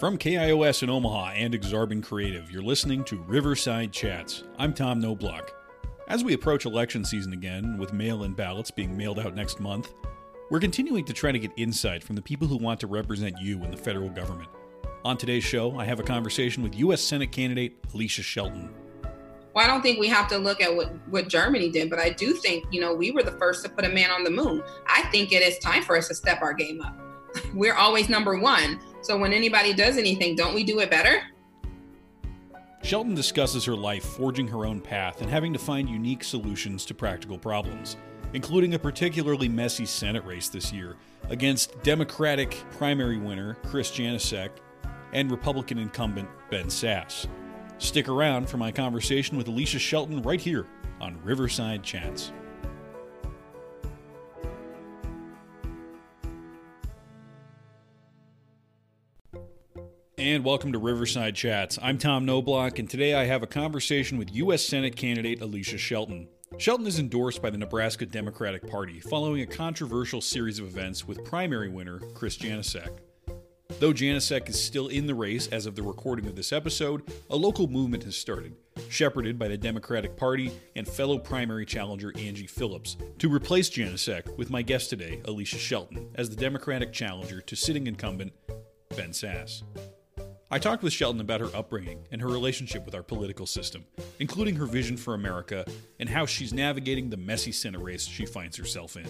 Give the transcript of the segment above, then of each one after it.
From KIOS in Omaha and Exarban Creative, you're listening to Riverside Chats. I'm Tom Noblock. As we approach election season again, with mail in ballots being mailed out next month, we're continuing to try to get insight from the people who want to represent you in the federal government. On today's show, I have a conversation with U.S. Senate candidate Alicia Shelton. Well, I don't think we have to look at what, what Germany did, but I do think, you know, we were the first to put a man on the moon. I think it is time for us to step our game up. We're always number one. So when anybody does anything, don't we do it better? Shelton discusses her life forging her own path and having to find unique solutions to practical problems, including a particularly messy Senate race this year against Democratic primary winner Chris Janicek and Republican incumbent Ben Sasse. Stick around for my conversation with Alicia Shelton right here on Riverside Chats. And welcome to Riverside Chats. I'm Tom Noblock, and today I have a conversation with U.S. Senate candidate Alicia Shelton. Shelton is endorsed by the Nebraska Democratic Party following a controversial series of events with primary winner Chris Janicek. Though Janicek is still in the race as of the recording of this episode, a local movement has started, shepherded by the Democratic Party and fellow primary challenger Angie Philips, to replace Janicek with my guest today, Alicia Shelton, as the Democratic challenger to sitting incumbent Ben Sasse. I talked with Shelton about her upbringing and her relationship with our political system, including her vision for America and how she's navigating the messy Senate race she finds herself in.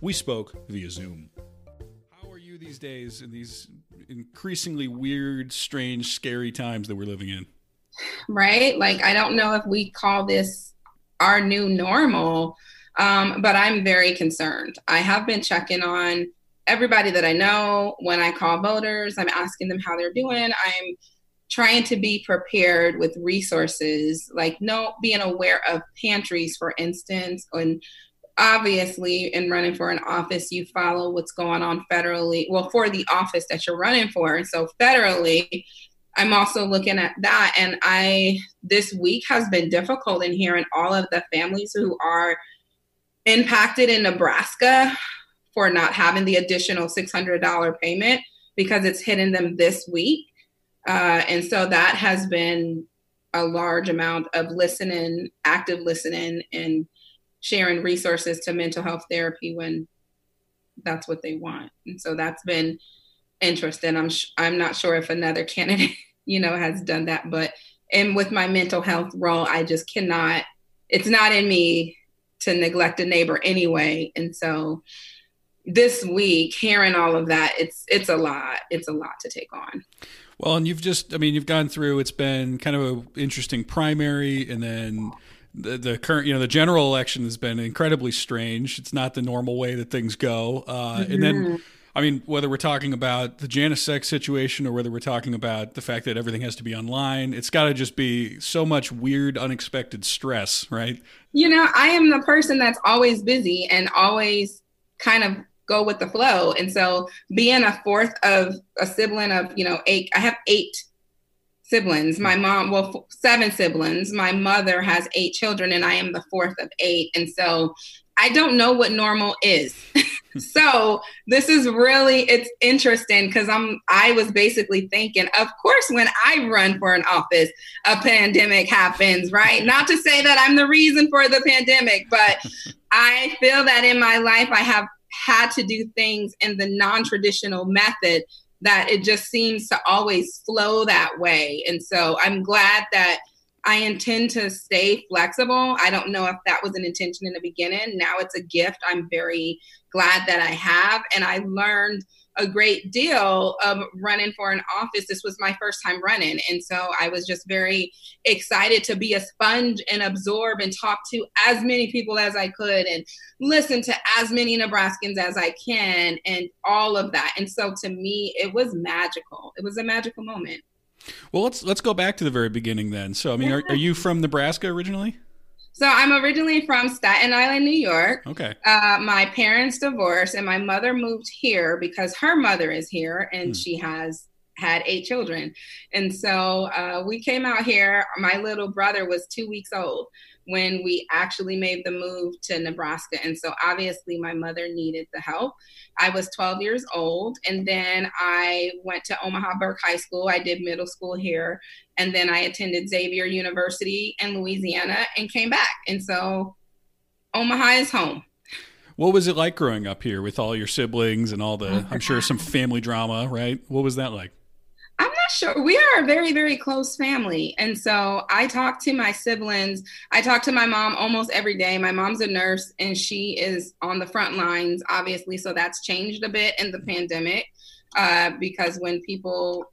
We spoke via Zoom. How are you these days in these increasingly weird, strange, scary times that we're living in? Right? Like, I don't know if we call this our new normal, um, but I'm very concerned. I have been checking on everybody that I know, when I call voters, I'm asking them how they're doing. I'm trying to be prepared with resources, like no being aware of pantries, for instance, and obviously in running for an office you follow what's going on federally well for the office that you're running for. And so federally i'm also looking at that. And i this week has been difficult in hearing all of the families who are impacted in nebraska for not having the additional $600 payment because it's hitting them this week. Uh, and so that has been a large amount of listening, active listening, and sharing resources to mental health therapy when that's what they want. And so that's been interesting. I'm sh- I'm not sure if another candidate, you know, has done that, but and with my mental health role, I just cannot. It's not in me to neglect a neighbor anyway, and so this week hearing all of that it's it's a lot it's a lot to take on well and you've just i mean you've gone through it's been kind of an interesting primary and then the, the current you know the general election has been incredibly strange it's not the normal way that things go uh, mm-hmm. and then mm-hmm. I mean, whether we're talking about the Janicek situation or whether we're talking about the fact that everything has to be online, it's got to just be so much weird, unexpected stress, right? You know, I am the person that's always busy and always kind of go with the flow. And so being a fourth of a sibling of, you know, eight, I have eight siblings. My mom, well, seven siblings. My mother has eight children, and I am the fourth of eight. And so I don't know what normal is. so this is really it's interesting because I'm I was basically thinking, of course, when I run for an office, a pandemic happens, right? Not to say that I'm the reason for the pandemic, but I feel that in my life I have had to do things in the non traditional method, that it just seems to always flow that way. And so I'm glad that I intend to stay flexible. I don't know if that was an intention in the beginning. Now it's a gift. I'm very glad that I have. And I learned a great deal of running for an office. This was my first time running. And so I was just very excited to be a sponge and absorb and talk to as many people as I could and listen to as many Nebraskans as I can and all of that. And so to me, it was magical. It was a magical moment. Well, let's let's go back to the very beginning then. So, I mean, are, are you from Nebraska originally? So I'm originally from Staten Island, New York. Okay. Uh, my parents divorced, and my mother moved here because her mother is here, and hmm. she has had eight children. And so uh, we came out here. My little brother was two weeks old when we actually made the move to Nebraska. And so obviously my mother needed the help. I was 12 years old and then I went to Omaha Burke High School. I did middle school here and then I attended Xavier University in Louisiana and came back. And so Omaha is home. What was it like growing up here with all your siblings and all the, oh, I'm sure some family drama, right? What was that like? I'm not sure. We are a very, very close family. And so I talk to my siblings. I talk to my mom almost every day. My mom's a nurse and she is on the front lines, obviously. So that's changed a bit in the pandemic uh, because when people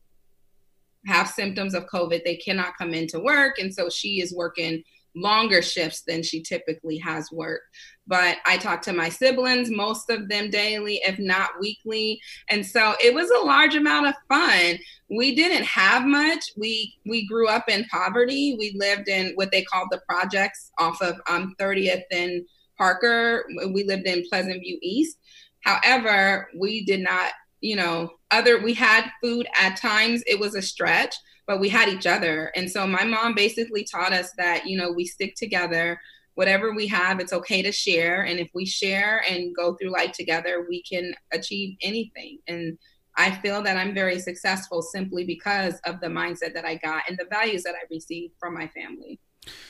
have symptoms of COVID, they cannot come into work. And so she is working longer shifts than she typically has worked. But I talk to my siblings, most of them daily, if not weekly. And so it was a large amount of fun. We didn't have much. We we grew up in poverty. We lived in what they called the projects off of um, 30th and Parker. We lived in Pleasant View East. However, we did not, you know, other we had food at times. It was a stretch but we had each other. And so my mom basically taught us that, you know, we stick together. Whatever we have, it's okay to share. And if we share and go through life together, we can achieve anything. And I feel that I'm very successful simply because of the mindset that I got and the values that I received from my family.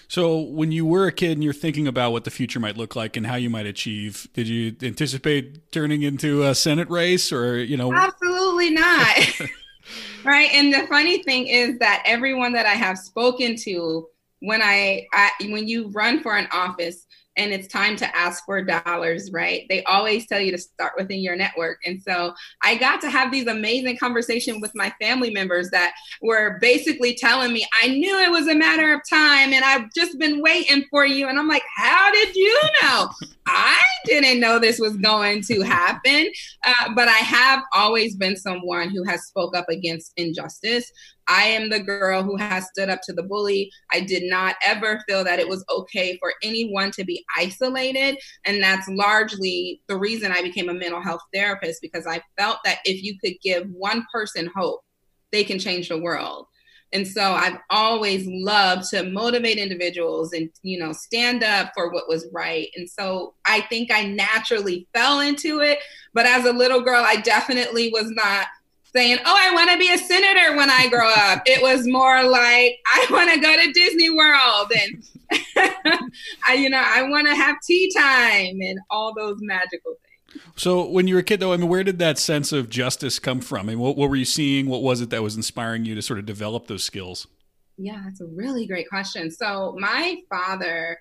So, when you were a kid and you're thinking about what the future might look like and how you might achieve, did you anticipate turning into a Senate race or, you know? Absolutely not. right? And the funny thing is that everyone that i have spoken to when I, I when you run for an office and it's time to ask for dollars, right? They always tell you to start within your network. And so I got to have these amazing conversations with my family members that were basically telling me, I knew it was a matter of time and I've just been waiting for you. And I'm like, how did you know? I didn't know this was going to happen. Uh, but I have always been someone who has spoke up against injustice. I am the girl who has stood up to the bully. I did not ever feel that it was okay for anyone to be isolated. And that's largely the reason I became a mental health therapist because I felt that if you could give one person hope, they can change the world. And so I've always loved to motivate individuals and, you know, stand up for what was right. And so I think I naturally fell into it. But as a little girl, I definitely was not saying, "Oh, I want to be a senator when I grow up." It was more like, "I want to go to Disney World and I, you know, I want to have tea time and all those magical things." So, when you were a kid, though, I mean, where did that sense of justice come from? I mean, what, what were you seeing? What was it that was inspiring you to sort of develop those skills? Yeah, that's a really great question. So, my father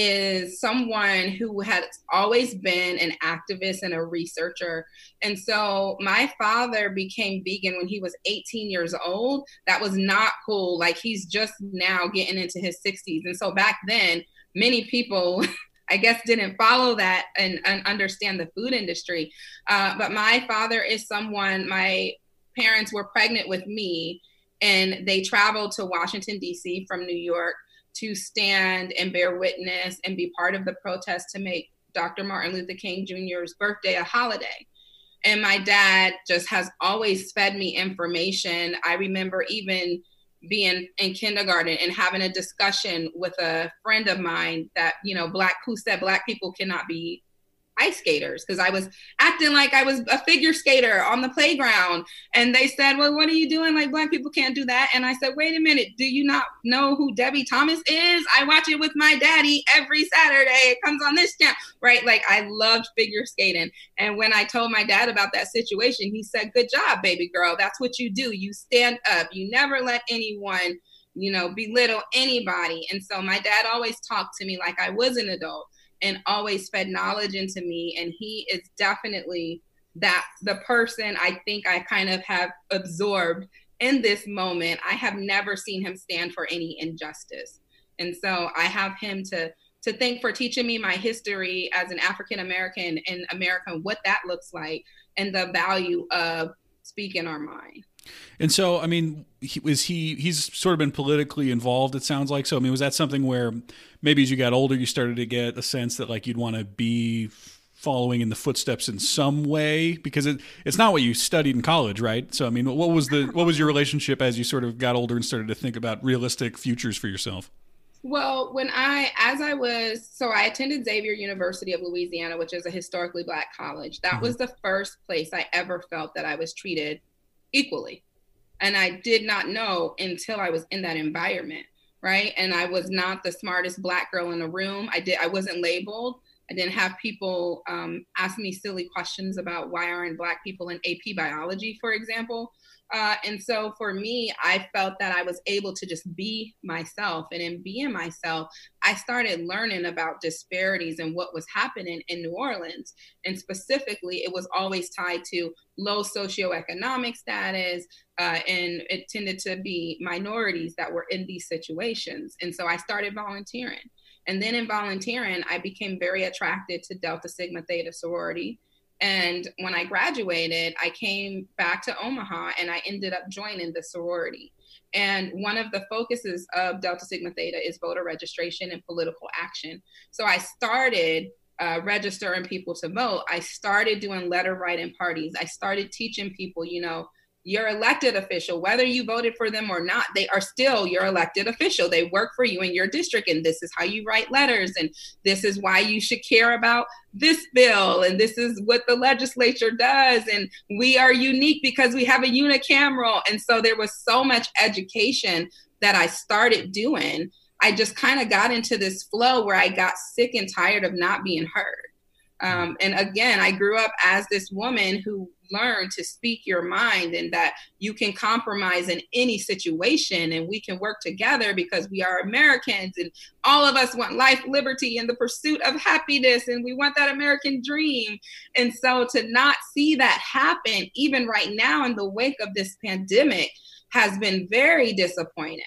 is someone who has always been an activist and a researcher. And so my father became vegan when he was 18 years old. That was not cool. Like he's just now getting into his 60s. And so back then, many people. I guess didn't follow that and, and understand the food industry. Uh, but my father is someone, my parents were pregnant with me and they traveled to Washington, D.C. from New York to stand and bear witness and be part of the protest to make Dr. Martin Luther King Jr.'s birthday a holiday. And my dad just has always fed me information. I remember even being in kindergarten and having a discussion with a friend of mine that, you know, black who said black people cannot be ice skaters because I was acting like I was a figure skater on the playground. And they said, Well, what are you doing? Like, black people can't do that. And I said, Wait a minute, do you not know who Debbie Thomas is? I watch it with my daddy every Saturday. It comes on this channel, right? Like, I loved figure skating. And when I told my dad about that situation, he said, Good job, baby girl. That's what you do. You stand up, you never let anyone you know, belittle anybody. And so my dad always talked to me like I was an adult and always fed knowledge into me. And he is definitely that the person I think I kind of have absorbed in this moment. I have never seen him stand for any injustice. And so I have him to to thank for teaching me my history as an African American in America, what that looks like, and the value of speaking our mind. And so, I mean, he, was he? He's sort of been politically involved. It sounds like so. I mean, was that something where maybe as you got older, you started to get a sense that like you'd want to be following in the footsteps in some way because it, it's not what you studied in college right so i mean what was the what was your relationship as you sort of got older and started to think about realistic futures for yourself well when i as i was so i attended xavier university of louisiana which is a historically black college. That mm-hmm. was the first place i ever felt that i was treated equally. And i did not know until i was in that environment right? And i was not the smartest black girl in the room. I did i wasn't labeled. I didn't have people um, ask me silly questions about why aren't Black people in AP biology, for example. Uh, and so for me, I felt that I was able to just be myself. And in being myself, I started learning about disparities and what was happening in New Orleans. And specifically, it was always tied to low socioeconomic status. Uh, and it tended to be minorities that were in these situations. And so I started volunteering. And then in volunteering, I became very attracted to Delta Sigma Theta sorority. And when I graduated, I came back to Omaha and I ended up joining the sorority. And one of the focuses of Delta Sigma Theta is voter registration and political action. So I started uh, registering people to vote. I started doing letter writing parties. I started teaching people, you know, your elected official, whether you voted for them or not, they are still your elected official. They work for you in your district, and this is how you write letters, and this is why you should care about this bill, and this is what the legislature does. And we are unique because we have a unicameral. And so there was so much education that I started doing. I just kind of got into this flow where I got sick and tired of not being heard. Um, and again, I grew up as this woman who learn to speak your mind and that you can compromise in any situation and we can work together because we are Americans and all of us want life, liberty, and the pursuit of happiness and we want that American dream. And so to not see that happen, even right now in the wake of this pandemic, has been very disappointing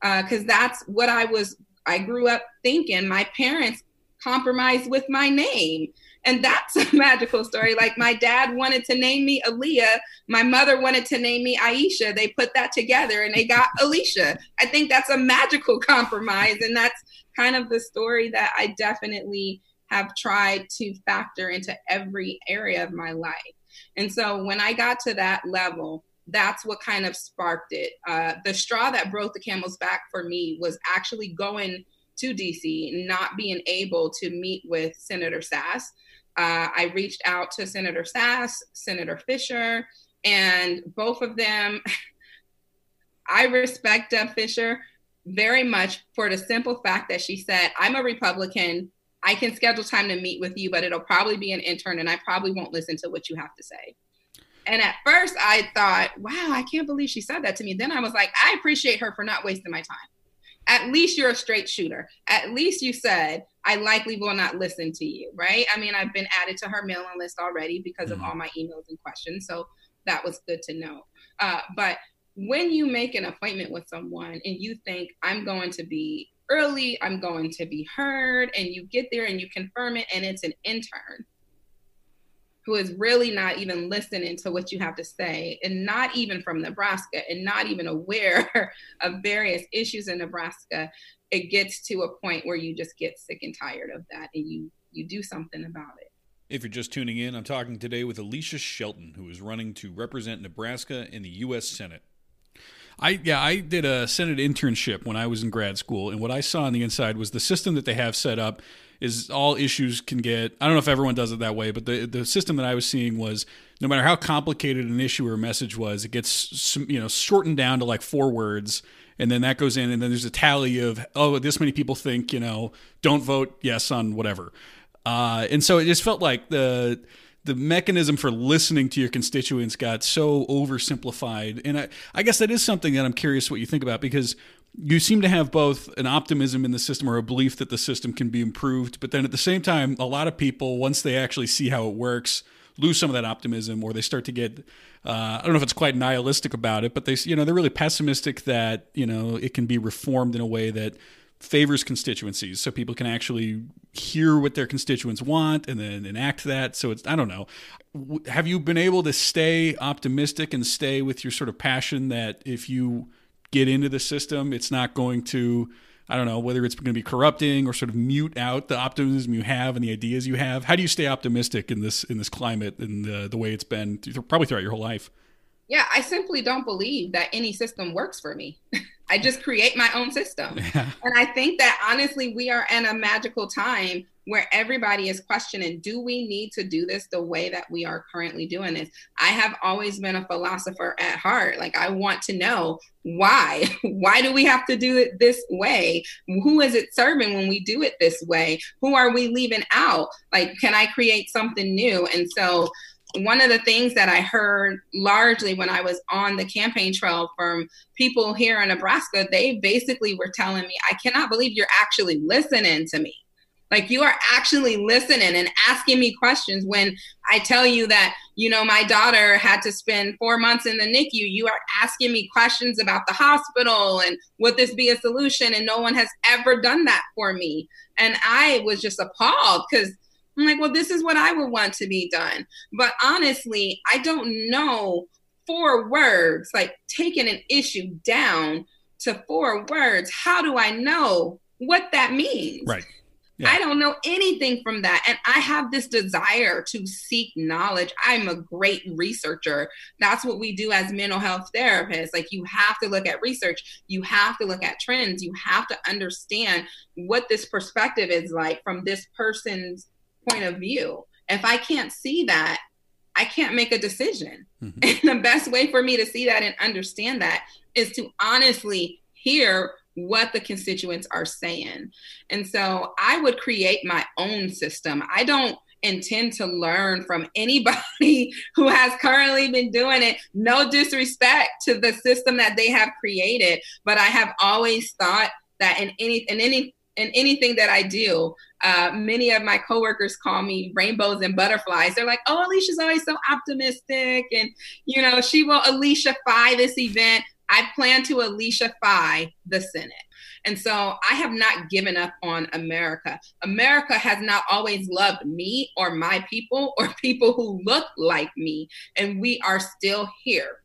because uh, that's what I was. I grew up thinking my parents compromised with my name and that's a magical story. Like my dad wanted to name me Aaliyah. My mother wanted to name me Aisha. They put that together and they got Alicia. I think that's a magical compromise. And that's kind of the story that I definitely have tried to factor into every area of my life. And so when I got to that level, that's what kind of sparked it. Uh, the straw that broke the camel's back for me was actually going to DC, not being able to meet with Senator Sasse. Uh, I reached out to Senator Sasse, Senator Fischer, and both of them, I respect Deb Fischer very much for the simple fact that she said, I'm a Republican. I can schedule time to meet with you, but it'll probably be an intern and I probably won't listen to what you have to say. And at first I thought, wow, I can't believe she said that to me. Then I was like, I appreciate her for not wasting my time. At least you're a straight shooter. At least you said, I likely will not listen to you, right? I mean, I've been added to her mailing list already because mm-hmm. of all my emails and questions. So that was good to know. Uh, but when you make an appointment with someone and you think, I'm going to be early, I'm going to be heard, and you get there and you confirm it, and it's an intern who is really not even listening to what you have to say and not even from Nebraska and not even aware of various issues in Nebraska, it gets to a point where you just get sick and tired of that and you you do something about it. If you're just tuning in, I'm talking today with Alicia Shelton, who is running to represent Nebraska in the U.S. Senate. I yeah, I did a Senate internship when I was in grad school, and what I saw on the inside was the system that they have set up is all issues can get. I don't know if everyone does it that way, but the the system that I was seeing was no matter how complicated an issue or message was, it gets you know shortened down to like four words, and then that goes in, and then there's a tally of oh, this many people think you know don't vote yes on whatever, uh, and so it just felt like the the mechanism for listening to your constituents got so oversimplified, and I I guess that is something that I'm curious what you think about because you seem to have both an optimism in the system or a belief that the system can be improved, but then at the same time, a lot of people once they actually see how it works lose some of that optimism or they start to get uh, I don't know if it's quite nihilistic about it, but they you know they're really pessimistic that you know it can be reformed in a way that favors constituencies. So people can actually hear what their constituents want and then enact that. So it's i don't know. Have you been able to stay optimistic and stay with your sort of passion that if you get into the system it's not going to I don't know whether it's going to be corrupting or sort of mute out the optimism you have and the ideas you have. How do you stay optimistic in this in this climate and the the way it's been probably throughout your whole life? Yeah, I simply don't believe that any system works for me. I just create my own system. Yeah. And I think that honestly, we are in a magical time where everybody is questioning do we need to do this the way that we are currently doing this? I have always been a philosopher at heart. Like, I want to know why. why do we have to do it this way? Who is it serving when we do it this way? Who are we leaving out? Like, can I create something new? And so, one of the things that I heard largely when I was on the campaign trail from people here in Nebraska, they basically were telling me, I cannot believe you're actually listening to me. Like you are actually listening and asking me questions when I tell you that, you know, my daughter had to spend four months in the NICU. You are asking me questions about the hospital and would this be a solution? And no one has ever done that for me. And I was just appalled because I'm like, well, this is what I would want to be done. But honestly, I don't know four words, like taking an issue down to four words. How do I know what that means? Right. Yeah. I don't know anything from that. And I have this desire to seek knowledge. I'm a great researcher. That's what we do as mental health therapists. Like, you have to look at research, you have to look at trends, you have to understand what this perspective is like from this person's point of view. If I can't see that, I can't make a decision. Mm-hmm. And the best way for me to see that and understand that is to honestly hear what the constituents are saying. And so I would create my own system. I don't intend to learn from anybody who has currently been doing it. No disrespect to the system that they have created, but I have always thought that in any in any in anything that I do, uh, many of my coworkers call me rainbows and butterflies. They're like, "Oh, Alicia's always so optimistic, and you know, she will Alicia Fi this event." I plan to Alicia Fi the Senate. And so I have not given up on America. America has not always loved me or my people or people who look like me. And we are still here.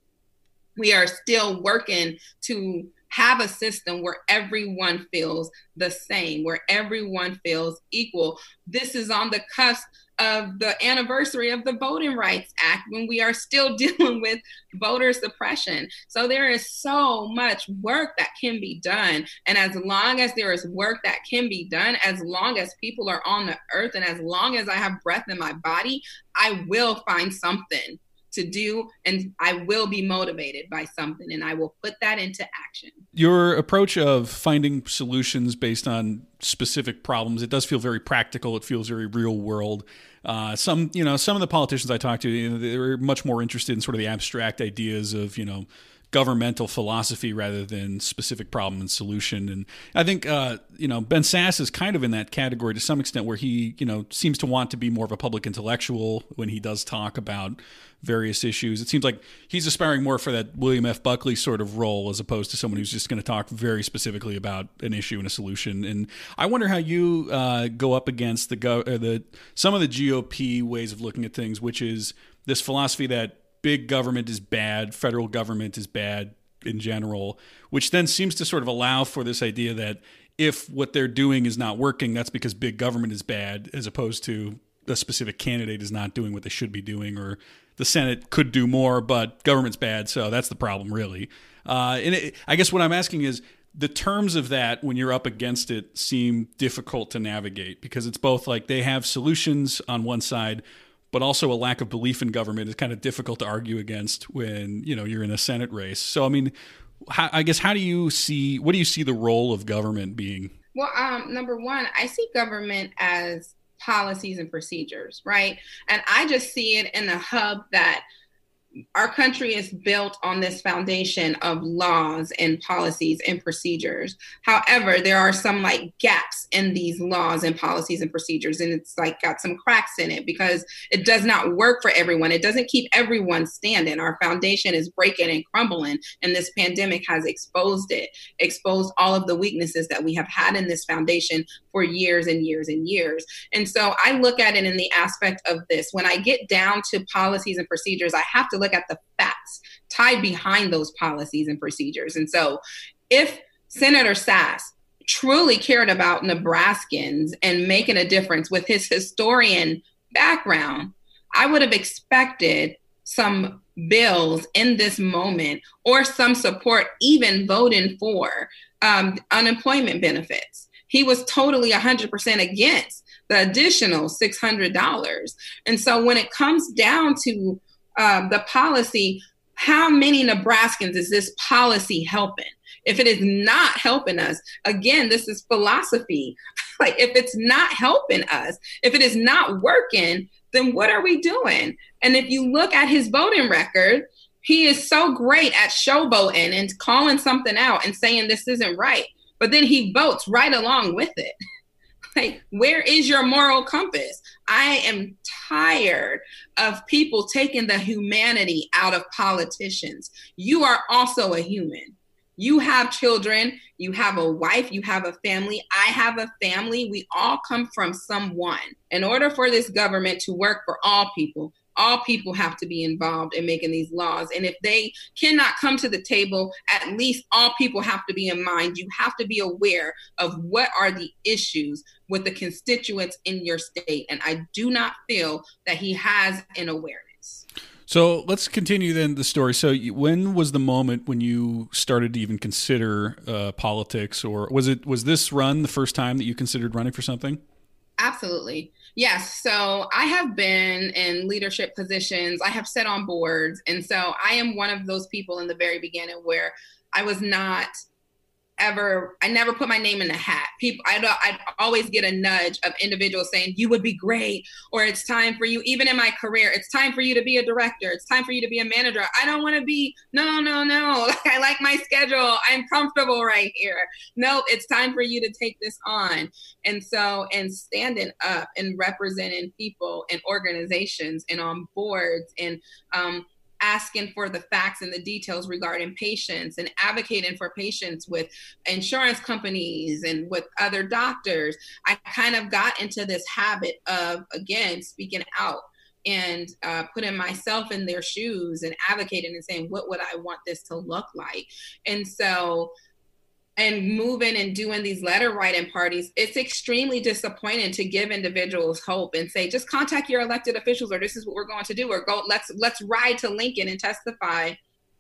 We are still working to have a system where everyone feels the same, where everyone feels equal. This is on the cusp of the anniversary of the Voting Rights Act when we are still dealing with voter suppression. So there is so much work that can be done. And as long as there is work that can be done, as long as people are on the earth, and as long as I have breath in my body, I will find something to do and I will be motivated by something and I will put that into action. Your approach of finding solutions based on specific problems, it does feel very practical. It feels very real world. Uh, some, you know, some of the politicians I talk to, you know, they're much more interested in sort of the abstract ideas of, you know, governmental philosophy rather than specific problem and solution. And I think uh, you know Ben Sasse is kind of in that category to some extent, where he you know seems to want to be more of a public intellectual when he does talk about various issues. It seems like he's aspiring more for that William F. Buckley sort of role as opposed to someone who's just going to talk very specifically about an issue and a solution. And I wonder how you uh, go up against the go- the some of the GOP ways of looking at things, which is this philosophy that big government is bad, federal government is bad in general, which then seems to sort of allow for this idea that if what they're doing is not working, that's because big government is bad, as opposed to a specific candidate is not doing what they should be doing, or the Senate could do more, but government's bad, so that's the problem, really. Uh, and it, I guess what I'm asking is the terms of that when you're up against it seem difficult to navigate because it's both like they have solutions on one side but also a lack of belief in government is kind of difficult to argue against when you know you're in a Senate race. So I mean, how, I guess how do you see what do you see the role of government being? Well, um, number one, I see government as policies and procedures, right? And I just see it in a hub that our country is built on this foundation of laws and policies and procedures. However, there are some like gaps in these laws and policies and procedures, and it's like got some cracks in it because it does not work for everyone. It doesn't keep everyone standing. Our foundation is breaking and crumbling, and this pandemic has exposed it, exposed all of the weaknesses that we have had in this foundation for years and years and years. And so I look at it in the aspect of this when I get down to policies and procedures, I have to look at the facts tied behind those policies and procedures. And so if Senator Sasse truly cared about Nebraskans and making a difference with his historian background, I would have expected some bills in this moment or some support, even voting for um, unemployment benefits. He was totally 100% against the additional $600. And so when it comes down to uh, the policy, how many Nebraskans is this policy helping? If it is not helping us, again, this is philosophy. like, if it's not helping us, if it is not working, then what are we doing? And if you look at his voting record, he is so great at showboating and calling something out and saying this isn't right. But then he votes right along with it. like, where is your moral compass? I am tired of people taking the humanity out of politicians. You are also a human. You have children, you have a wife, you have a family. I have a family. We all come from someone. In order for this government to work for all people, all people have to be involved in making these laws. And if they cannot come to the table, at least all people have to be in mind. You have to be aware of what are the issues with the constituents in your state. And I do not feel that he has an awareness. So let's continue then the story. So when was the moment when you started to even consider uh, politics, or was it was this run the first time that you considered running for something? Absolutely. Yes. So I have been in leadership positions. I have sat on boards. And so I am one of those people in the very beginning where I was not ever i never put my name in the hat. People i'd, I'd always get a nudge of individuals saying you would be great or it's time for you even in my career it's time for you to be a director. It's time for you to be a manager. I don't want to be no no no. Like i like my schedule. I'm comfortable right here. No it's time for you to take this on. And so and standing up and representing people and organizations and on boards and um, asking for the facts and the details regarding patients and advocating for patients with insurance companies and with other doctors, I kind of got into this habit of, again, speaking out and uh, putting myself in their shoes and advocating and saying, what would I want this to look like? And so and moving and doing these letter writing parties, it's extremely disappointing to give individuals hope and say, just contact your elected officials, or this is what we're going to do, or go let's let's ride to Lincoln and testify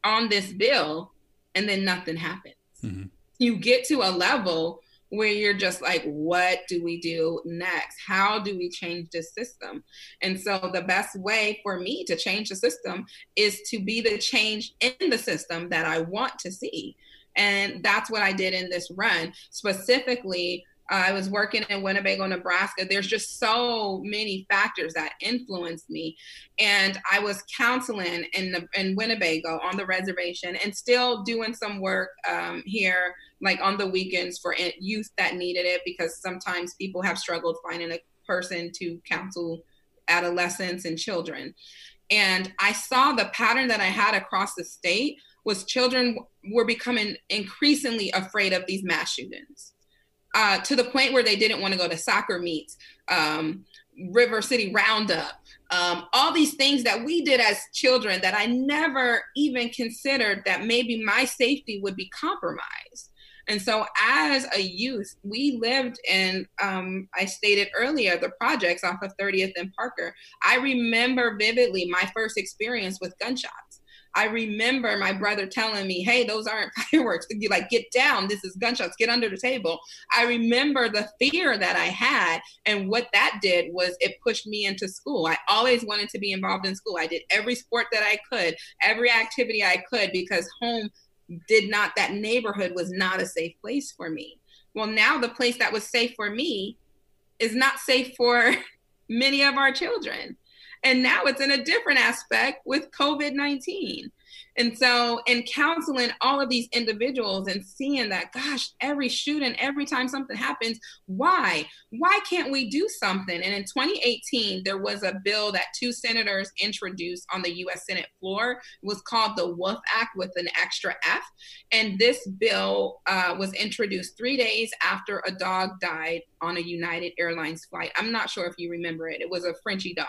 on this bill, and then nothing happens. Mm-hmm. You get to a level where you're just like, what do we do next? How do we change this system? And so the best way for me to change the system is to be the change in the system that I want to see. And that's what I did in this run. Specifically, uh, I was working in Winnebago, Nebraska. There's just so many factors that influenced me. And I was counseling in, the, in Winnebago on the reservation and still doing some work um, here, like on the weekends for youth that needed it, because sometimes people have struggled finding a person to counsel adolescents and children. And I saw the pattern that I had across the state was children were becoming increasingly afraid of these mass shootings uh, to the point where they didn't want to go to soccer meets, um, River City Roundup, um, all these things that we did as children that I never even considered that maybe my safety would be compromised. And so, as a youth, we lived in, um, I stated earlier, the projects off of 30th and Parker. I remember vividly my first experience with gunshots. I remember my brother telling me, "Hey, those aren't fireworks. You like get down. This is gunshots. Get under the table." I remember the fear that I had, and what that did was it pushed me into school. I always wanted to be involved in school. I did every sport that I could, every activity I could, because home did not. That neighborhood was not a safe place for me. Well, now the place that was safe for me is not safe for many of our children. And now it's in a different aspect with COVID 19. And so, in counseling all of these individuals and seeing that, gosh, every shooting, every time something happens, why? Why can't we do something? And in 2018, there was a bill that two senators introduced on the US Senate floor. It was called the Wolf Act with an extra F. And this bill uh, was introduced three days after a dog died on a United Airlines flight. I'm not sure if you remember it. It was a Frenchy dog.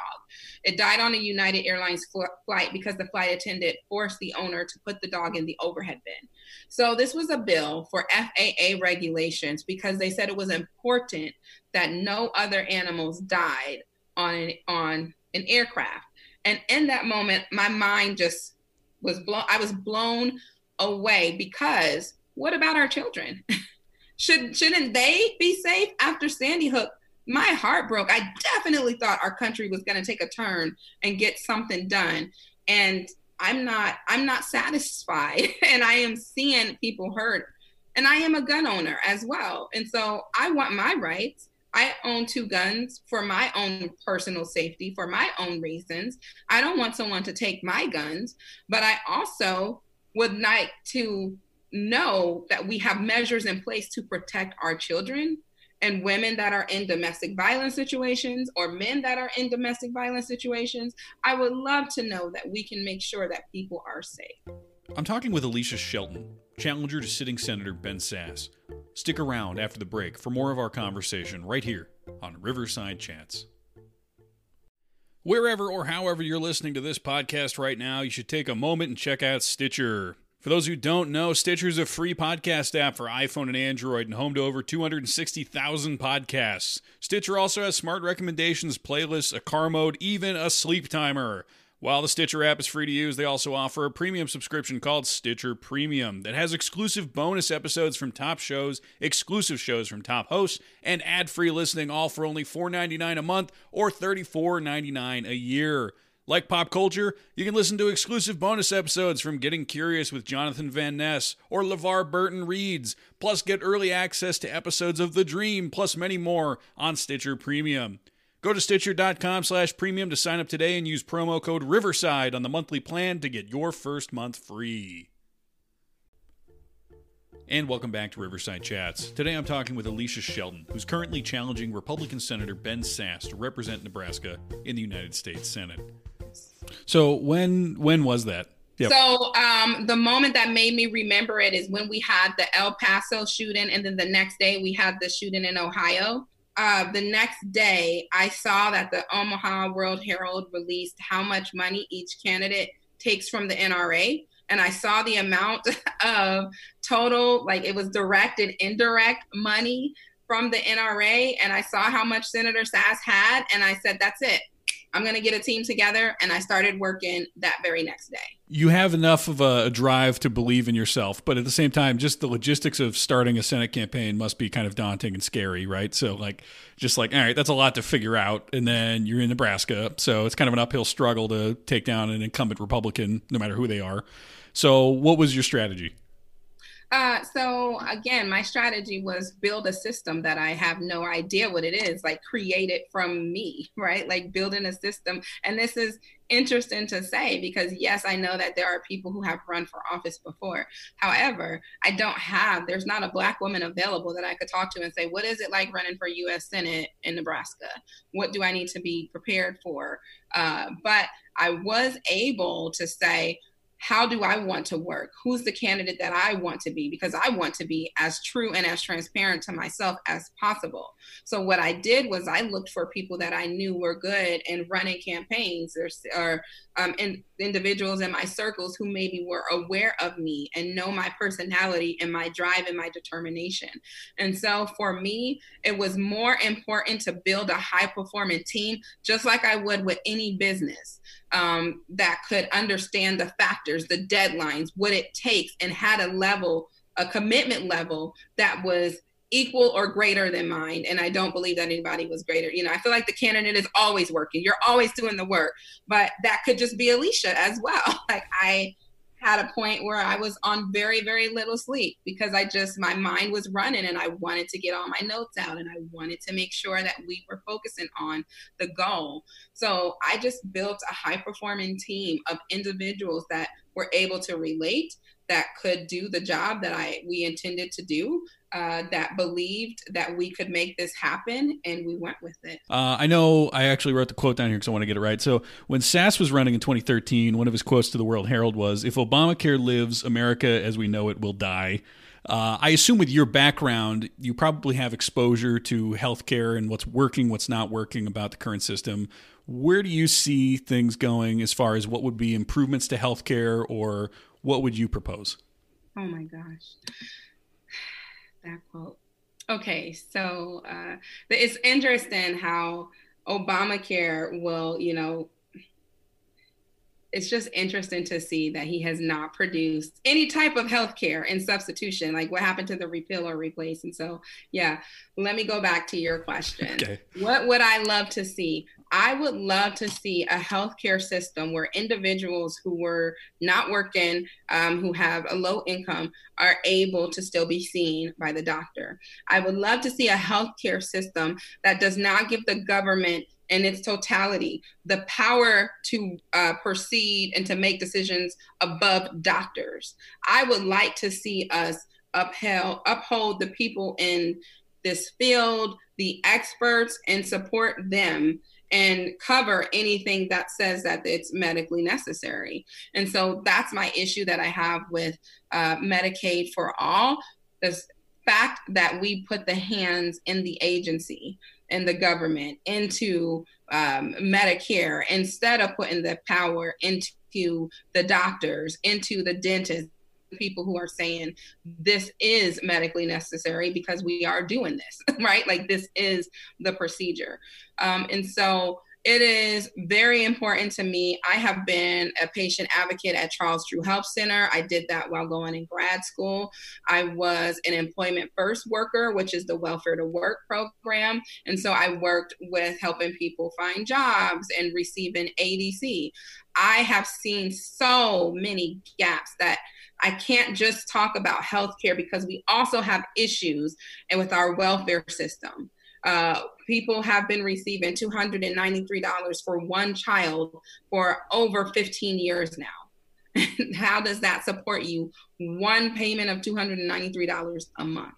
It died on a United Airlines fl- flight because the flight attendant forced the owner to put the dog in the overhead bin. So this was a bill for FAA regulations because they said it was important that no other animals died on an, on an aircraft. And in that moment, my mind just was blown. I was blown away because what about our children? Should shouldn't they be safe after Sandy Hook? My heart broke. I definitely thought our country was going to take a turn and get something done. And I'm not I'm not satisfied and I am seeing people hurt. And I am a gun owner as well. And so I want my rights. I own two guns for my own personal safety, for my own reasons. I don't want someone to take my guns, but I also would like to know that we have measures in place to protect our children and women that are in domestic violence situations or men that are in domestic violence situations. I would love to know that we can make sure that people are safe. I'm talking with Alicia Shelton, challenger to sitting Senator Ben Sasse. Stick around after the break for more of our conversation right here on Riverside Chats. Wherever or however you're listening to this podcast right now, you should take a moment and check out Stitcher. For those who don't know, Stitcher is a free podcast app for iPhone and Android and home to over 260,000 podcasts. Stitcher also has smart recommendations, playlists, a car mode, even a sleep timer. While the Stitcher app is free to use, they also offer a premium subscription called Stitcher Premium that has exclusive bonus episodes from top shows, exclusive shows from top hosts, and ad-free listening all for only $4.99 a month or $34.99 a year. Like pop culture, you can listen to exclusive bonus episodes from Getting Curious with Jonathan Van Ness or LeVar Burton Reads, plus get early access to episodes of The Dream, plus many more on Stitcher Premium. Go to Stitcher.com slash premium to sign up today and use promo code Riverside on the monthly plan to get your first month free. And welcome back to Riverside Chats. Today I'm talking with Alicia Shelton, who's currently challenging Republican Senator Ben Sasse to represent Nebraska in the United States Senate. So when when was that? Yep. So um, the moment that made me remember it is when we had the El Paso shooting, and then the next day we had the shooting in Ohio uh, the next day, I saw that the Omaha World Herald released how much money each candidate takes from the NRA. And I saw the amount of total, like it was direct and indirect money from the NRA. And I saw how much Senator Sasse had. And I said, that's it. I'm going to get a team together. And I started working that very next day. You have enough of a, drive to believe in yourself, but at the same time, just the logistics of starting a Senate campaign must be kind of daunting and scary, right? So, like, just like, all right, that's a lot to figure out. And then you're in Nebraska. So it's kind of an uphill struggle to take down an incumbent Republican, no matter who they are. So, what was your strategy? Uh, so again, my strategy was build a system that I have no idea what it is, like create it from me, right? Like building a system. And this is interesting to say because yes, I know that there are people who have run for office before. However, I don't have, there's not a black woman available that I could talk to and say, what is it like running for US Senate in Nebraska? What do I need to be prepared for? Uh, but I was able to say, how do I want to work? Who's the candidate that I want to be? Because I want to be as true and as transparent to myself as possible. So what I did was I looked for people that I knew were good in running campaigns or, or um, in, individuals in my circles who maybe were aware of me and know my personality and my drive and my determination. And so for me, it was more important to build a high performing team, just like I would with any business um, that could understand the factors, the deadlines, what it takes, and had a level, a commitment level that was equal or greater than mine. And I don't believe that anybody was greater. You know, I feel like the candidate is always working. You're always doing the work, but that could just be Alicia as well. Like I had a point where I was on very, very little sleep because I just, my mind was running and I wanted to get all my notes out and I wanted to make sure that we were focusing on the goal. So I just built a high performing team of individuals that were able to relate that could do the job that I we intended to do uh, that believed that we could make this happen, and we went with it. Uh, I know I actually wrote the quote down here because I want to get it right. So, when Sasse was running in 2013, one of his quotes to the World Herald was If Obamacare lives, America as we know it will die. Uh, I assume with your background, you probably have exposure to healthcare and what's working, what's not working about the current system. Where do you see things going as far as what would be improvements to healthcare or what would you propose? Oh my gosh. That quote. Okay, so uh, it's interesting how Obamacare will, you know, it's just interesting to see that he has not produced any type of health care in substitution. Like what happened to the repeal or replace? And so, yeah, let me go back to your question. Okay. What would I love to see? I would love to see a healthcare system where individuals who were not working, um, who have a low income, are able to still be seen by the doctor. I would love to see a healthcare system that does not give the government in its totality the power to uh, proceed and to make decisions above doctors. I would like to see us upheld, uphold the people in this field, the experts, and support them and cover anything that says that it's medically necessary. And so that's my issue that I have with uh, Medicaid for all. The fact that we put the hands in the agency and the government into um, Medicare instead of putting the power into the doctors, into the dentists, people who are saying this is medically necessary because we are doing this, right? Like this is the procedure. Um, and so it is very important to me. I have been a patient advocate at Charles Drew Health Center. I did that while going in grad school. I was an employment first worker, which is the welfare to work program. And so I worked with helping people find jobs and receiving ADC. I have seen so many gaps that I can't just talk about healthcare because we also have issues and with our welfare system. Uh, people have been receiving $293 for one child for over 15 years now. How does that support you? One payment of $293 a month.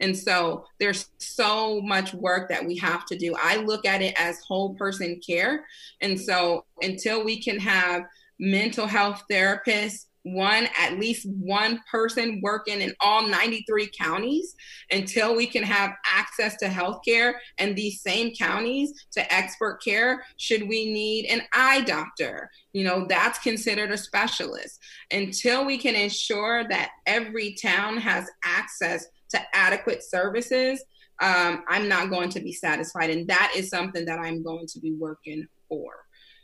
And so there's so much work that we have to do. I look at it as whole person care. And so until we can have mental health therapists, one at least one person working in all 93 counties until we can have access to health care and these same counties to expert care should we need an eye doctor. You know that's considered a specialist. Until we can ensure that every town has access to adequate services um, i'm not going to be satisfied and that is something that i'm going to be working for.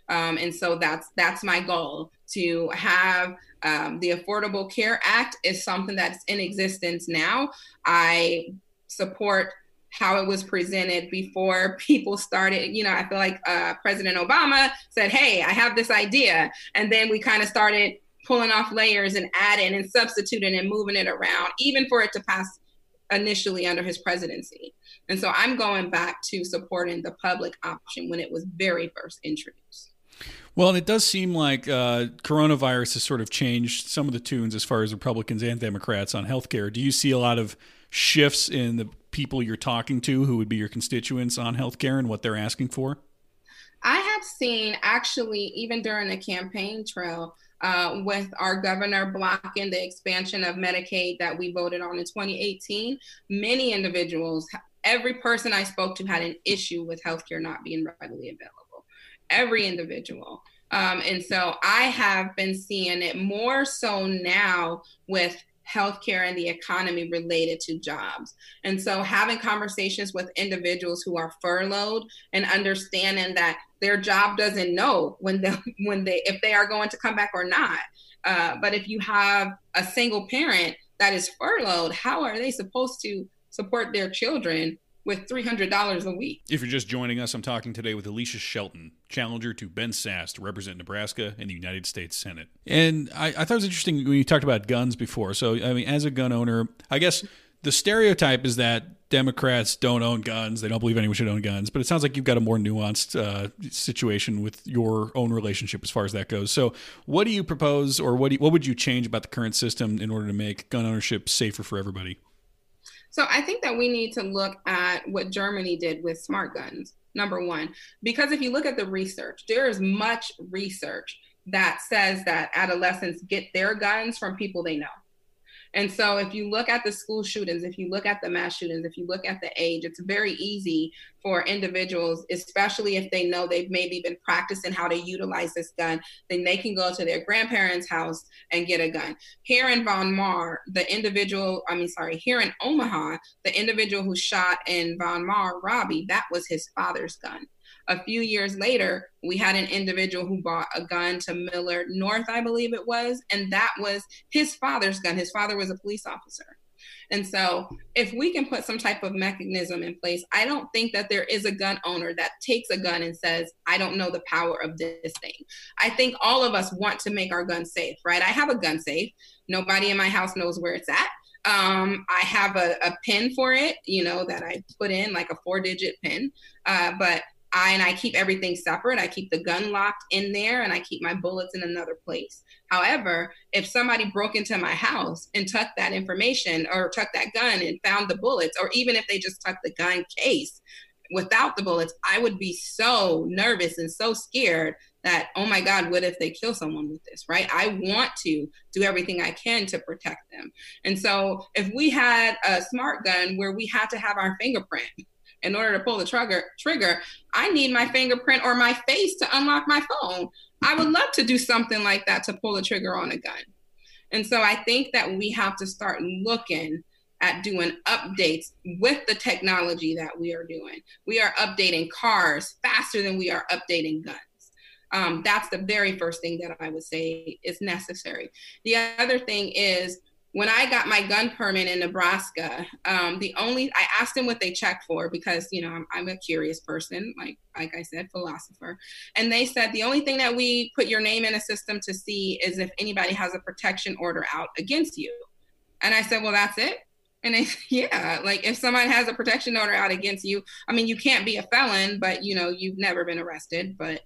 Um, and so that's that's my goal to have um, the Affordable Care Act is something that's in existence now. I support how it was presented before people started. You know, I feel like uh, President Obama said, Hey, I have this idea. And then we kind of started pulling off layers and adding and substituting and moving it around, even for it to pass initially under his presidency. And so I'm going back to supporting the public option when it was very first introduced. Well, and it does seem like uh, coronavirus has sort of changed some of the tunes as far as Republicans and Democrats on healthcare. Do you see a lot of shifts in the people you're talking to who would be your constituents on healthcare and what they're asking for? I have seen actually, even during the campaign trail, uh, with our governor blocking the expansion of Medicaid that we voted on in 2018, many individuals, every person I spoke to had an issue with healthcare not being readily available every individual. Um, and so I have been seeing it more so now with healthcare and the economy related to jobs. And so having conversations with individuals who are furloughed and understanding that their job doesn't know when they when they if they are going to come back or not. Uh, but if you have a single parent that is furloughed, how are they supposed to support their children with $300 a week. If you're just joining us, I'm talking today with Alicia Shelton, challenger to Ben Sasse to represent Nebraska in the United States Senate. And I, I, thought it was interesting when you talked about guns before. So, I mean, as a gun owner, I guess the stereotype is that Democrats don't own guns. They don't believe anyone should own guns. But it sounds like you've got a more nuanced uh, situation with your own relationship as far as that goes. So, what do you propose, or what, you, what would you change about the current system in order to make gun ownership safer for everybody? So I think that we need to look at what Germany did with smart guns, number one, because if you look at the research, there is much research that says that adolescents get their guns from people they know. And so, if you look at the school shootings, if you look at the mass shootings, if you look at the age, it's very easy for individuals, especially if they know they've maybe been practicing how to utilize this gun, then they can go to their grandparents' house and get a gun. Here in Von Maur, the individual, I mean, sorry, here in Omaha, the individual who shot in Von Maur, Robbie, that was his father's gun. A few years later, we had an individual who bought a gun to Millard North, I believe it was, and that was his father's gun. His father was a police officer. And so, if we can put some type of mechanism in place, I don't think that there is a gun owner that takes a gun and says, I don't know the power of this thing. I think all of us want to make our gun safe, right? I have a gun safe. Nobody in my house knows where it's at. Um, I have a, a pin for it, you know, that I put in like a four digit pin. Uh, but I and I keep everything separate. I keep the gun locked in there and I keep my bullets in another place. However, if somebody broke into my house and took that information or took that gun and found the bullets, or even if they just took the gun case without the bullets, I would be so nervous and so scared that, oh my God, what if they kill someone with this, right? I want to do everything I can to protect them. And so if we had a smart gun where we had to have our fingerprint, in order to pull the trigger trigger i need my fingerprint or my face to unlock my phone. I would love to do something like that to pull the trigger on a gun. And so i think that we have to start looking at doing updates with the technology that we are doing. We are updating cars faster than we are updating guns. Um, that's the very first thing that i would say is necessary. The other thing is when I got my gun permit in Nebraska, um, the only I asked them what they check for because you know I'm, I'm, a curious person, like like I said, philosopher, and they said the only thing that we put your name in a system to see is if anybody has a protection order out against you. And I said, well, that's it. And they yeah, like if someone has a protection order out against you, I mean, you can't be a felon, but you know you've never been arrested, but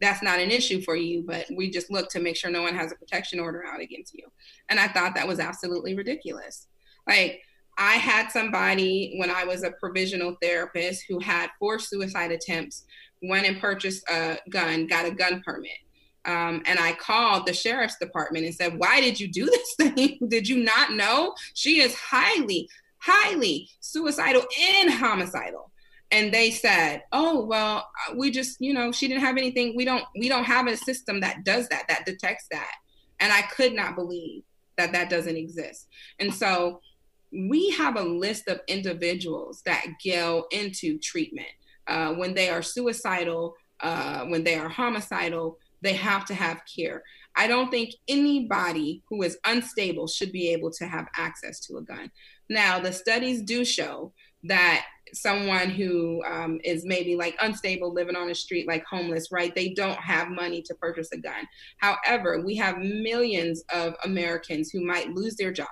that's not an issue for you, but we just look to make sure no one has a protection order out against you. And I thought that was absolutely ridiculous. Like, I had somebody when I was a provisional therapist who had four suicide attempts, went and purchased a gun, got a gun permit. Um, and I called the sheriff's department and said, Why did you do this thing? did you not know? She is highly, highly suicidal and homicidal and they said oh well uh, we just you know she didn't have anything. We don't we don't have a system that does that that detects that. And i could not believe that that doesn't exist. And so we have a list of individuals that go into treatment. Uh, when they are suicidal uh, when they are homicidal they have to have care. I don't think anybody who is unstable should be able to have access to a gun. Now the studies do show that someone who um, is maybe like unstable, living on the street, like homeless, right? They don't have money to purchase a gun. However, we have millions of Americans who might lose their job,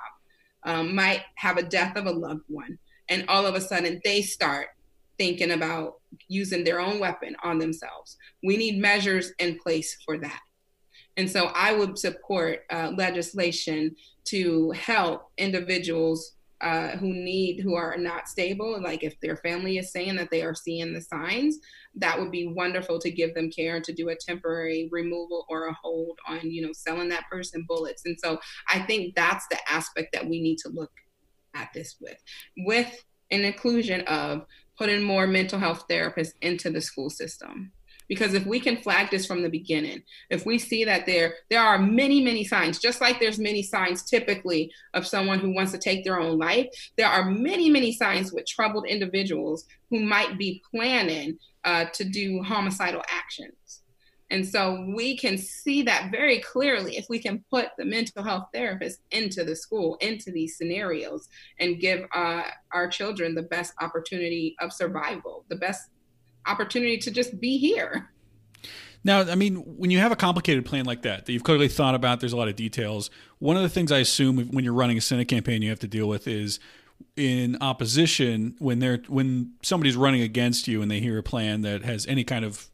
um, might have a death of a loved one, and all of a sudden they start thinking about using their own weapon on themselves. We need measures in place for that. And so I would support uh, legislation to help individuals uh, who need who are not stable like if their family is saying that they are seeing the signs that would be wonderful to give them care and to do a temporary removal or a hold on you know selling that person bullets. And so i think that's the aspect that we need to look at this with with an inclusion of putting more mental health therapists into the school system because if we can flag this from the beginning if we see that there there are many many signs just like there's many signs typically of someone who wants to take their own life there are many many signs with troubled individuals who might be planning uh, to do homicidal actions. And so we can see that very clearly if we can put the mental health therapist into the school, into these scenarios, and give uh, our children the best opportunity of survival, the best opportunity to just be here. Now, I mean, when you have a complicated plan like that, that you've clearly thought about, there's a lot of details. One of the things I assume when you're running a Senate campaign you have to deal with is in opposition when they're when somebody's running against you and they hear a plan that has any kind of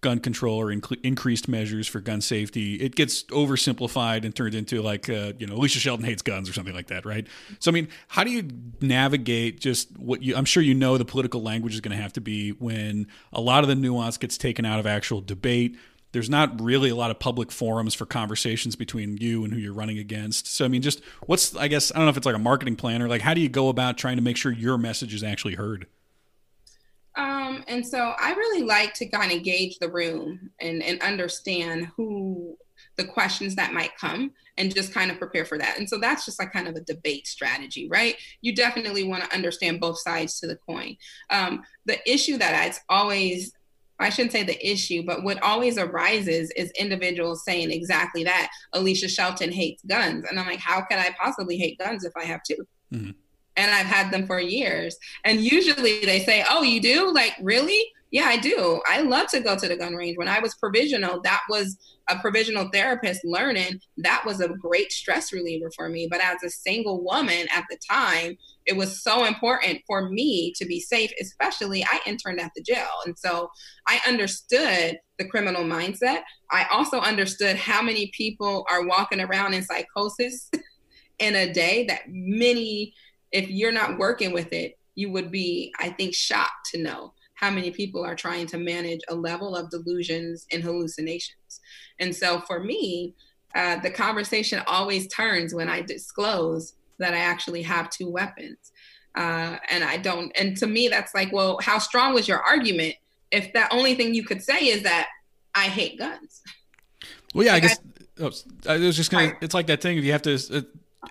gun control or inc- increased measures for gun safety, it gets oversimplified and turned into like, uh, you know, Alicia Shelton hates guns or something like that, right? So, I mean, how do you navigate just what you, I'm sure you know the political language is going to have to be when a lot of the nuance gets taken out of actual debate. There's not really a lot of public forums for conversations between you and who you're running against. So, I mean, just what's, I guess, I don't know if it's like a marketing plan or like, how do you go about trying to make sure your message is actually heard? Um, and so I really like to kind of gauge the room and, and understand who the questions that might come and just kind of prepare for that. And so that's just like kind of a debate strategy, right? You definitely want to understand both sides to the coin. Um, the issue that it's always I shouldn't say the issue, but what always arises is individuals saying exactly that. Alicia Shelton hates guns. And I'm like, how can I possibly hate guns if I have 2 mm-hmm and I've had them for years. And usually they say, Oh, you do? Like, really? Yeah, I do. I love to go to the gun range. When I was provisional, that was a provisional therapist learning. That was a great stress reliever for me. But as a single woman at the time, it was so important for me to be safe, especially I interned at the jail. And so I understood the criminal mindset. I also understood how many people are walking around in psychosis in a day that many if you're not working with it, you would be, I think, shocked to know how many people are trying to manage a level of delusions and hallucinations. And so for me, uh, the conversation always turns when I disclose that I actually have two weapons. Uh, and I don't, and to me, that's like, well, how strong was your argument if the only thing you could say is that I hate guns? Well, yeah, like I guess I, oh, I was just gonna. It's like that thing. If you have to, uh,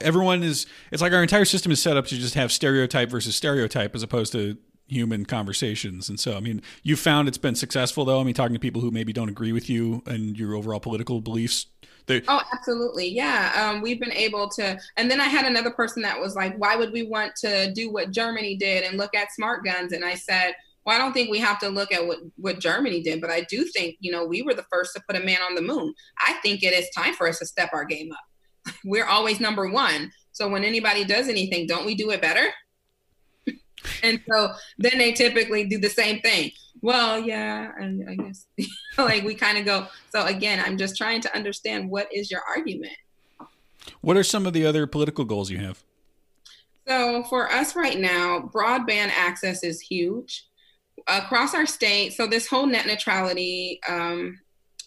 everyone is it's like our entire system is set up to just have stereotype versus stereotype as opposed to human conversations. And so i mean you found it's been successful though. I mean talking to people who maybe don't agree with you and your overall political beliefs they- oh absolutely. Yeah. Um, we've been able to and then i had another person that was like why would we want to do what germany did and look at smart guns? And i said well, I don't think we have to look at what, what Germany did, but I do think, you know, we were the first to put a man on the moon. I think it is time for us to step our game up we're always number one. So when anybody does anything, don't we do it better? and so then they typically do the same thing. Well, yeah, and I guess like we kind of go. So again, I'm just trying to understand what is your argument. What are some of the other political goals you have? So for us right now, broadband access is huge across our state. So this whole net neutrality um,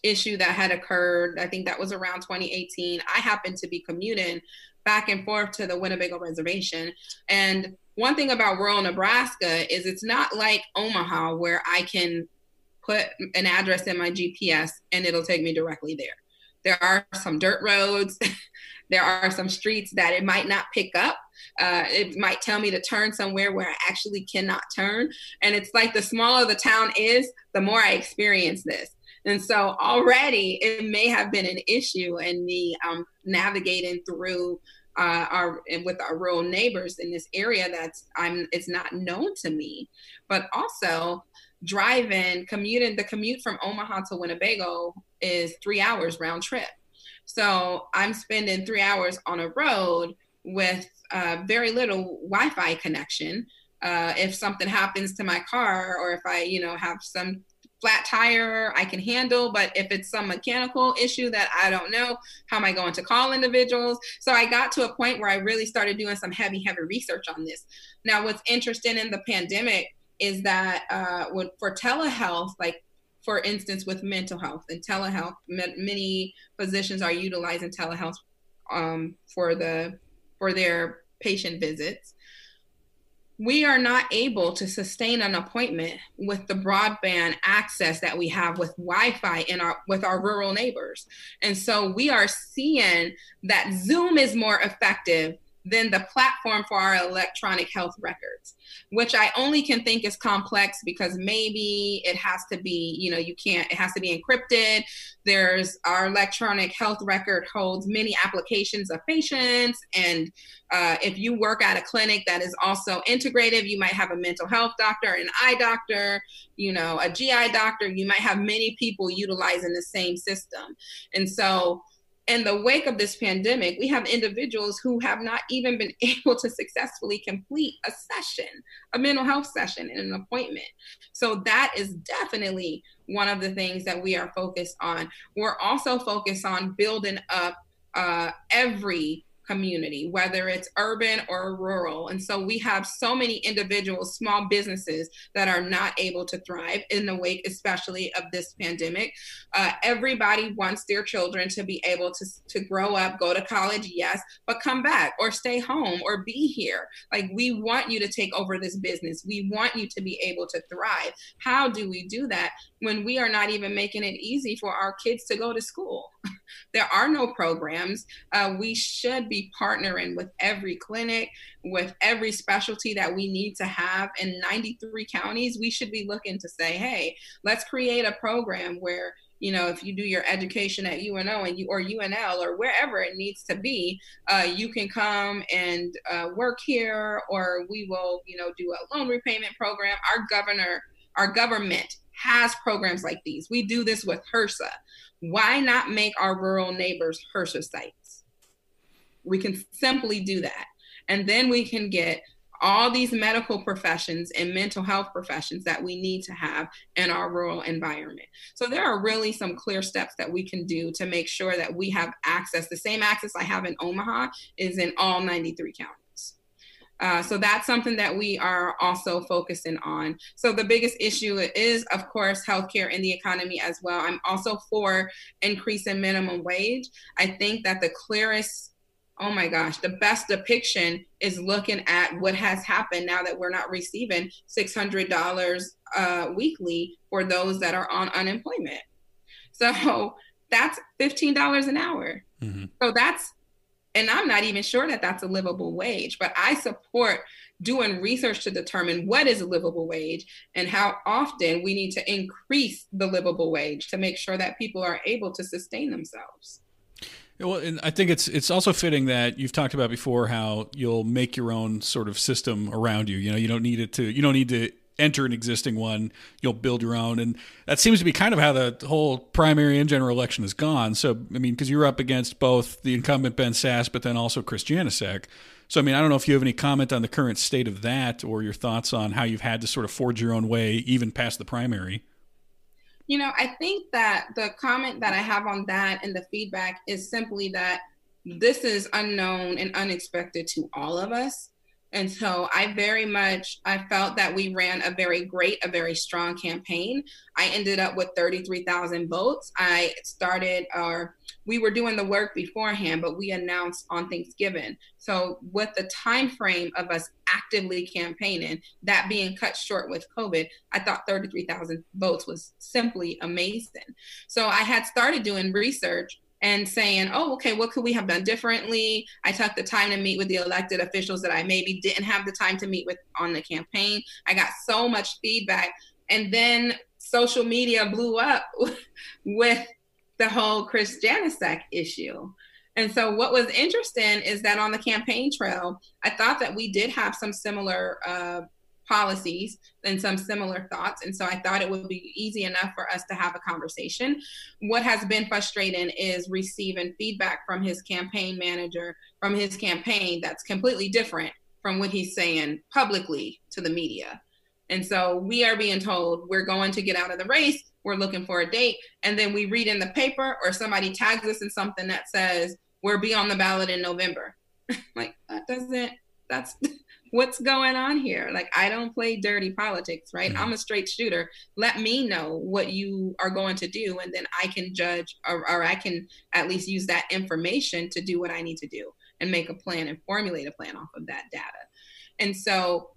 issue that had occurred. I think that was around 2018. I happened to be commuting back and forth to the Winnebago Reservation. And one thing about rural Nebraska is it's not like Omaha where I can put an address in my GPS and it'll take me directly there. There are some dirt roads. there are some streets that it might not pick up. Uh, it might tell me to turn somewhere where I actually cannot turn. And it's like the smaller the town is, the more I experience this. And so already it may have been an issue in me um, navigating through uh, our with our rural neighbors in this area that's I'm it's not known to me, but also driving commuting the commute from Omaha to Winnebago is three hours round trip. So I'm spending three hours on a road with uh, very little Wi-Fi connection. Uh, if something happens to my car, or if I, you know, have some flat tire I can handle, but if it's some mechanical issue that I don't know, how am I going to call individuals? So I got to a point where I really started doing some heavy, heavy research on this. Now, what's interesting in the pandemic is that uh, for telehealth, like for instance, with mental health and telehealth, many physicians are utilizing telehealth um, for the for their patient visits we are not able to sustain an appointment with the broadband access that we have with wi-fi in our with our rural neighbors. And so we are seeing that zoom is more effective than the platform for our electronic health records, which I only can think is complex because maybe it has to be, you know, you can't, it has to be encrypted. There's our electronic health record holds many applications of patients. And uh, if you work at a clinic that is also integrative, you might have a mental health doctor, an eye doctor, you know, a GI doctor. You might have many people utilizing the same system. And so, in the wake of this pandemic, we have individuals who have not even been able to successfully complete a session, a mental health session, and an appointment. So, that is definitely one of the things that we are focused on. We're also focused on building up uh, every community, whether it's urban or rural. And so we have so many individuals, small businesses that are not able to thrive in the wake, especially of this pandemic. Uh, everybody wants their children to be able to, to grow up, go to college, yes, but come back or stay home or be here. Like we want you to take over this business. We want you to be able to thrive. How do we do that when we are not even making it easy for our kids to go to school? There are no programs. Uh, we should be partnering with every clinic, with every specialty that we need to have in 93 counties. We should be looking to say, hey, let's create a program where you know if you do your education at UNO and you or UNL or wherever it needs to be uh, you can come and uh, work here or we will you know do a loan repayment program our governor our government has programs like these we do this with HRSA why not make our rural neighbors HRSA sites? We can simply do that. And then we can get all these medical professions and mental health professions that we need to have in our rural environment. So there are really some clear steps that we can do to make sure that we have access. The same access I have in Omaha is in all 93 counties. Uh, so that's something that we are also focusing on. So the biggest issue is, of course, healthcare in the economy as well. I'm also for increasing minimum wage. I think that the clearest oh my gosh, the best depiction is looking at what has happened now that we're not receiving $600 uh, weekly for those that are on unemployment. So that's $15 an hour. Mm-hmm. So that's and I'm not even sure that that's a livable wage, but I support doing research to determine what is a livable wage and how often we need to increase the livable wage to make sure that people are able to sustain themselves. Well, and I think it's it's also fitting that you've talked about before how you'll make your own sort of system around you. You know, you don't need it to you don't need to enter an existing one, you'll build your own. And that seems to be kind of how the whole primary and general election has gone. So, I mean, because you're up against both the incumbent Ben Sasse, but then also Chris Janicek. So, I mean, I don't know if you have any comment on the current state of that or your thoughts on how you've had to sort of forge your own way even past the primary. You know, I think that the comment that I have on that and the feedback is simply that this is unknown and unexpected to all of us. And so I very much I felt that we ran a very great, a very strong campaign. I ended up with 33,000 votes. I started our we were doing the work beforehand, but we announced on Thanksgiving. So with the time frame of us actively campaigning, that being cut short with COVID, I thought 33,000 votes was simply amazing. So I had started doing research and saying, oh, okay, what could we have done differently? I took the time to meet with the elected officials that I maybe didn't have the time to meet with on the campaign. I got so much feedback. And then social media blew up with the whole Chris Janicek issue. And so, what was interesting is that on the campaign trail, I thought that we did have some similar uh, policies and some similar thoughts. And so I thought it would be easy enough for us to have a conversation. What has been frustrating is receiving feedback from his campaign manager, from his campaign that's completely different from what he's saying publicly to the media. And so we are being told we're going to get out of the race, we're looking for a date, and then we read in the paper or somebody tags us in something that says we'll be on the ballot in November. like that doesn't that's what's going on here? Like, I don't play dirty politics, right? Mm-hmm. I'm a straight shooter. Let me know what you are going to do, and then I can judge, or, or I can at least use that information to do what I need to do and make a plan and formulate a plan off of that data. And so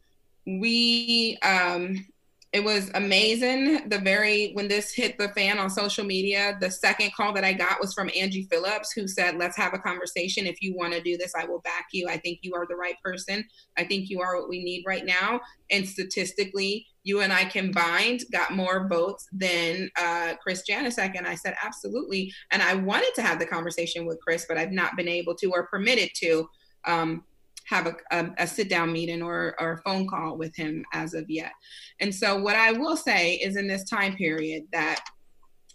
we um, it was amazing. The very when this hit the fan on social media, the second call that I got was from Angie Philips, who said, "Let's have a conversation. If you want to do this, I will back you. I think you are the right person. I think you are what we need right now." And statistically, you and I combined got more votes than uh, Chris Janicek. And I said, "Absolutely." And I wanted to have the conversation with Chris, but I've not been able to or permitted to. Um, have a, a, a sit down meeting or, or a phone call with him as of yet. And so, what I will say is in this time period that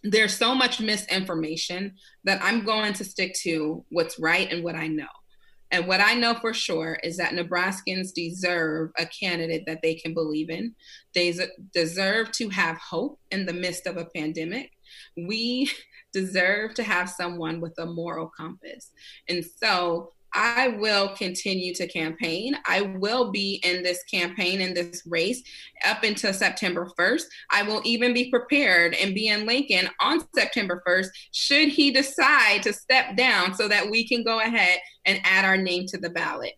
there's so much misinformation that I'm going to stick to what's right and what I know. And what I know for sure is that Nebraskans deserve a candidate that they can believe in. They deserve to have hope in the midst of a pandemic. We deserve to have someone with a moral compass. And so I will continue to campaign. I will be in this campaign, in this race up until September 1st. I will even be prepared and be in Lincoln on September 1st should he decide to step down so that we can go ahead and add our name to the ballot.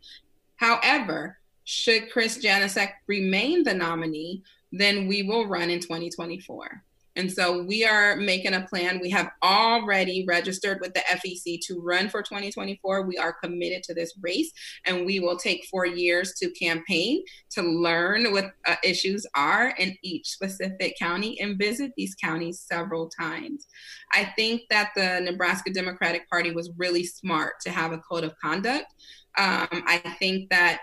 However, should Chris Janicek remain the nominee, then we will run in 2024. And so we are making a plan. We have already registered with the FEC to run for 2024. We are committed to this race and we will take four years to campaign to learn what uh, issues are in each specific county and visit these counties several times. I think that the Nebraska Democratic Party was really smart to have a code of conduct. Um, I think that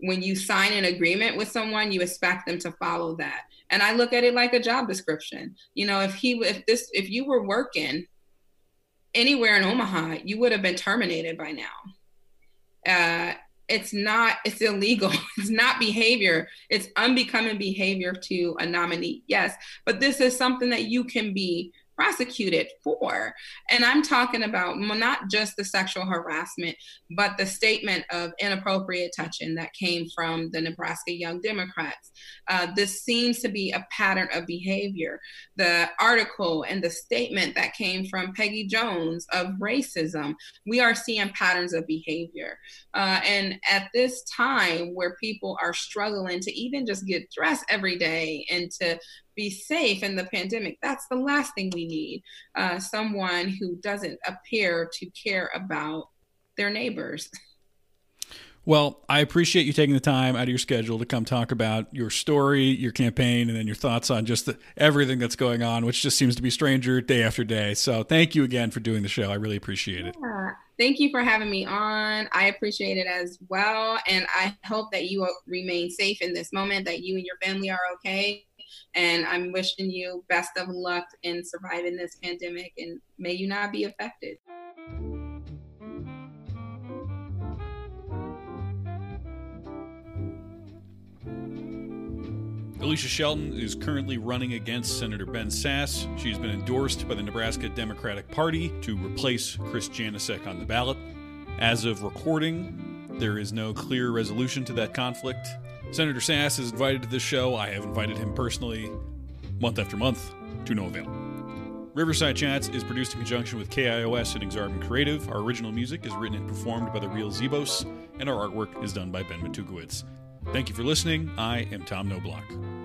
when you sign an agreement with someone, you expect them to follow that. And I look at it like a job description. You know, if he if this if you were working anywhere in Omaha, you would have been terminated by now. Uh, it's not it's illegal it's not behavior it's unbecoming behavior to a nominee yes but this is something that you can be prosecuted for. And I'm talking about not just the sexual harassment, but the statement of inappropriate touching that came from the Nebraska Young Democrats. Uh, this seems to be a pattern of behavior. The article and the statement that came from Peggy Jones of racism, we are seeing patterns of behavior. Uh, and at this time where people are struggling to even just get dressed every day and to be safe in the pandemic. That's the last thing we need. Uh, someone who doesn't appear to care about their neighbors. Well, I appreciate you taking the time out of your schedule to come talk about your story, your campaign, and then your thoughts on just the, everything that's going on, which just seems to be stranger day after day. So, thank you again for doing the show. I really appreciate it. Yeah. Thank you for having me on. I appreciate it as well. And I hope that you remain safe in this moment, that you and your family are okay. And I'm wishing you best of luck in surviving this pandemic and may you not be affected. Alicia Shelton is currently running against Senator Ben Sasse. She's been endorsed by the Nebraska Democratic Party to replace Chris Janicek on the ballot. As of recording, there is no clear resolution to that conflict. Senator Sasse is invited to this show. I have invited him personally month after month to no avail. Riverside Chats is produced in conjunction with KIOS and Exarban Creative. Our original music is written and performed by the Real Zebos, and our artwork is done by Ben Matugowitz. Thank you for listening. I am Tom Noblock.